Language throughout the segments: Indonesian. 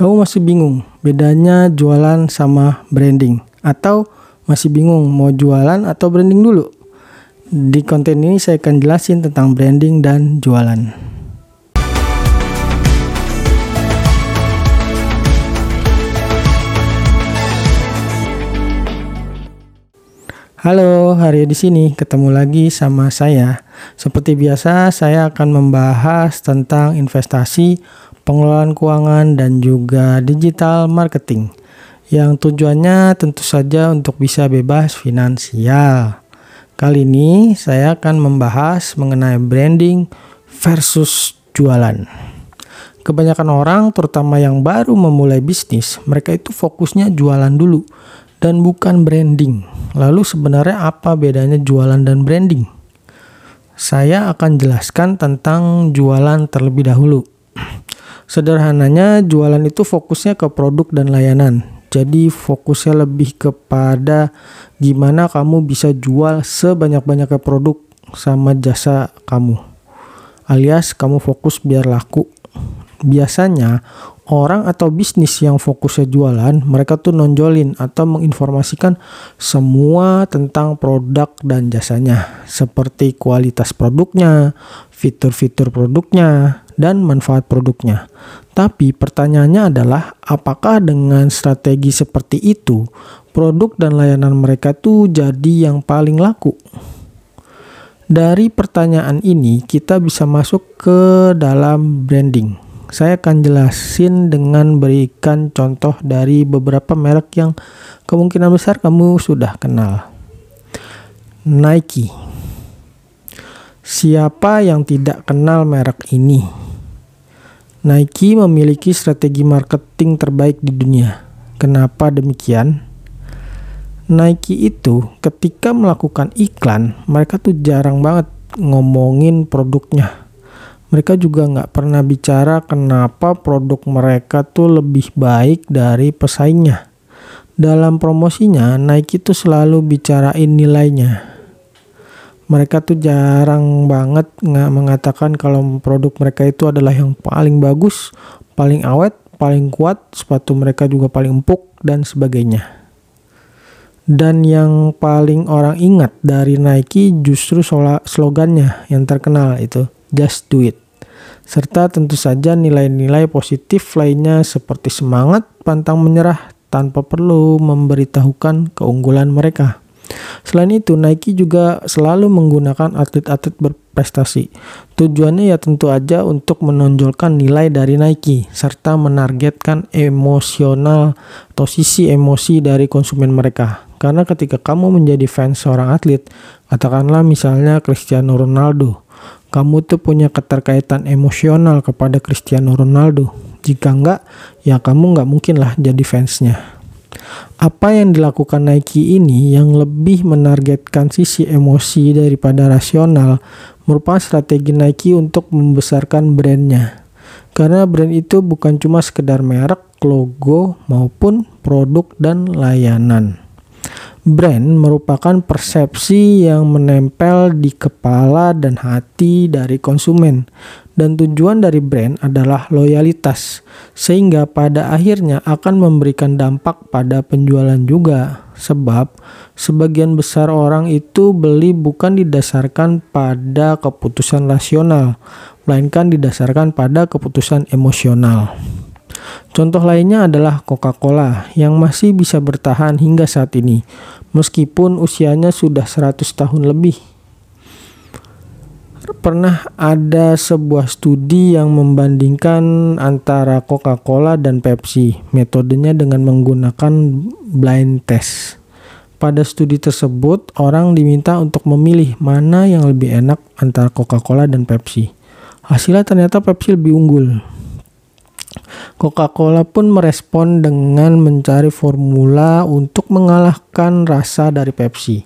Kamu masih bingung bedanya jualan sama branding? Atau masih bingung mau jualan atau branding dulu? Di konten ini saya akan jelasin tentang branding dan jualan. Halo, hari di sini ketemu lagi sama saya. Seperti biasa, saya akan membahas tentang investasi, pengelolaan keuangan, dan juga digital marketing. Yang tujuannya tentu saja untuk bisa bebas finansial. Kali ini saya akan membahas mengenai branding versus jualan. Kebanyakan orang, terutama yang baru memulai bisnis, mereka itu fokusnya jualan dulu dan bukan branding. Lalu sebenarnya apa bedanya jualan dan branding? Saya akan jelaskan tentang jualan terlebih dahulu. Sederhananya jualan itu fokusnya ke produk dan layanan. Jadi fokusnya lebih kepada gimana kamu bisa jual sebanyak-banyaknya produk sama jasa kamu. Alias kamu fokus biar laku. Biasanya orang atau bisnis yang fokusnya jualan, mereka tuh nonjolin atau menginformasikan semua tentang produk dan jasanya, seperti kualitas produknya, fitur-fitur produknya, dan manfaat produknya. Tapi pertanyaannya adalah apakah dengan strategi seperti itu produk dan layanan mereka tuh jadi yang paling laku? Dari pertanyaan ini kita bisa masuk ke dalam branding. Saya akan jelasin dengan berikan contoh dari beberapa merek yang kemungkinan besar kamu sudah kenal. Nike. Siapa yang tidak kenal merek ini? Nike memiliki strategi marketing terbaik di dunia. Kenapa demikian? Nike itu ketika melakukan iklan, mereka tuh jarang banget ngomongin produknya. Mereka juga nggak pernah bicara kenapa produk mereka tuh lebih baik dari pesaingnya. Dalam promosinya, Nike itu selalu bicarain nilainya mereka tuh jarang banget nggak mengatakan kalau produk mereka itu adalah yang paling bagus, paling awet, paling kuat, sepatu mereka juga paling empuk dan sebagainya. Dan yang paling orang ingat dari Nike justru slogannya yang terkenal itu Just Do It. Serta tentu saja nilai-nilai positif lainnya seperti semangat, pantang menyerah tanpa perlu memberitahukan keunggulan mereka. Selain itu, Nike juga selalu menggunakan atlet-atlet berprestasi. Tujuannya ya tentu aja untuk menonjolkan nilai dari Nike serta menargetkan emosional atau sisi emosi dari konsumen mereka. Karena ketika kamu menjadi fans seorang atlet, katakanlah misalnya Cristiano Ronaldo, kamu tuh punya keterkaitan emosional kepada Cristiano Ronaldo. Jika enggak, ya kamu nggak mungkin lah jadi fansnya. Apa yang dilakukan Nike ini yang lebih menargetkan sisi emosi daripada rasional merupakan strategi Nike untuk membesarkan brandnya. Karena brand itu bukan cuma sekedar merek, logo, maupun produk dan layanan. Brand merupakan persepsi yang menempel di kepala dan hati dari konsumen, dan tujuan dari brand adalah loyalitas, sehingga pada akhirnya akan memberikan dampak pada penjualan juga. Sebab sebagian besar orang itu beli bukan didasarkan pada keputusan rasional, melainkan didasarkan pada keputusan emosional. Contoh lainnya adalah Coca-Cola yang masih bisa bertahan hingga saat ini meskipun usianya sudah 100 tahun lebih. Pernah ada sebuah studi yang membandingkan antara Coca-Cola dan Pepsi. Metodenya dengan menggunakan blind test. Pada studi tersebut, orang diminta untuk memilih mana yang lebih enak antara Coca-Cola dan Pepsi. Hasilnya ternyata Pepsi lebih unggul. Coca-Cola pun merespon dengan mencari formula untuk mengalahkan rasa dari Pepsi.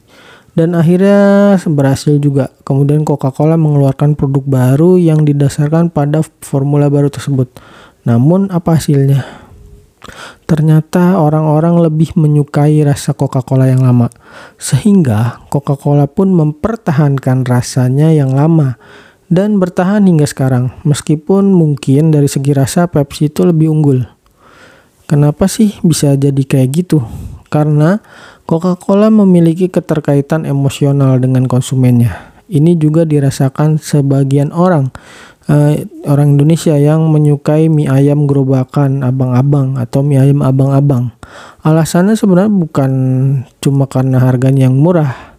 Dan akhirnya berhasil juga. Kemudian Coca-Cola mengeluarkan produk baru yang didasarkan pada formula baru tersebut. Namun apa hasilnya? Ternyata orang-orang lebih menyukai rasa Coca-Cola yang lama. Sehingga Coca-Cola pun mempertahankan rasanya yang lama dan bertahan hingga sekarang meskipun mungkin dari segi rasa Pepsi itu lebih unggul. Kenapa sih bisa jadi kayak gitu? Karena Coca-Cola memiliki keterkaitan emosional dengan konsumennya. Ini juga dirasakan sebagian orang uh, orang Indonesia yang menyukai mie ayam gerobakan abang-abang atau mie ayam abang-abang. Alasannya sebenarnya bukan cuma karena harganya yang murah,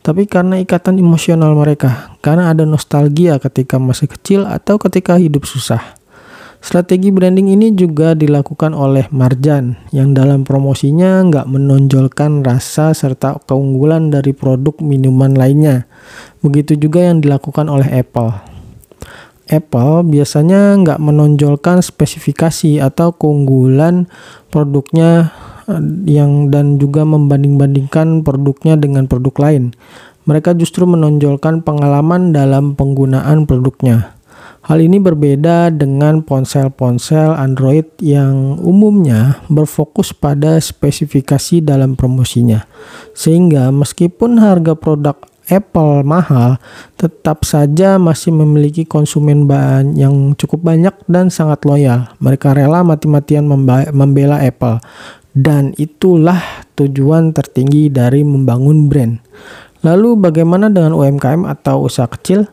tapi karena ikatan emosional mereka, karena ada nostalgia ketika masih kecil atau ketika hidup susah. Strategi branding ini juga dilakukan oleh Marjan yang dalam promosinya nggak menonjolkan rasa serta keunggulan dari produk minuman lainnya. Begitu juga yang dilakukan oleh Apple. Apple biasanya nggak menonjolkan spesifikasi atau keunggulan produknya yang dan juga membanding-bandingkan produknya dengan produk lain. Mereka justru menonjolkan pengalaman dalam penggunaan produknya. Hal ini berbeda dengan ponsel-ponsel Android yang umumnya berfokus pada spesifikasi dalam promosinya. Sehingga meskipun harga produk Apple mahal, tetap saja masih memiliki konsumen bahan yang cukup banyak dan sangat loyal. Mereka rela mati-matian membela Apple. Dan itulah tujuan tertinggi dari membangun brand. Lalu bagaimana dengan UMKM atau usaha kecil?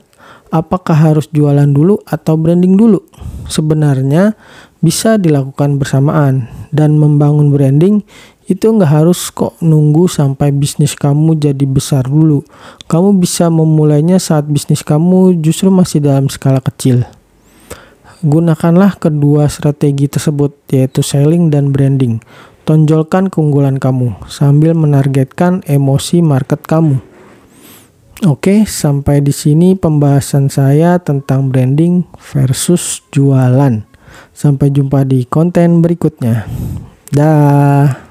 apakah harus jualan dulu atau branding dulu? Sebenarnya bisa dilakukan bersamaan dan membangun branding itu nggak harus kok nunggu sampai bisnis kamu jadi besar dulu. Kamu bisa memulainya saat bisnis kamu justru masih dalam skala kecil. Gunakanlah kedua strategi tersebut yaitu selling dan branding. Tonjolkan keunggulan kamu sambil menargetkan emosi market kamu. Oke, sampai di sini pembahasan saya tentang branding versus jualan. Sampai jumpa di konten berikutnya. Dah.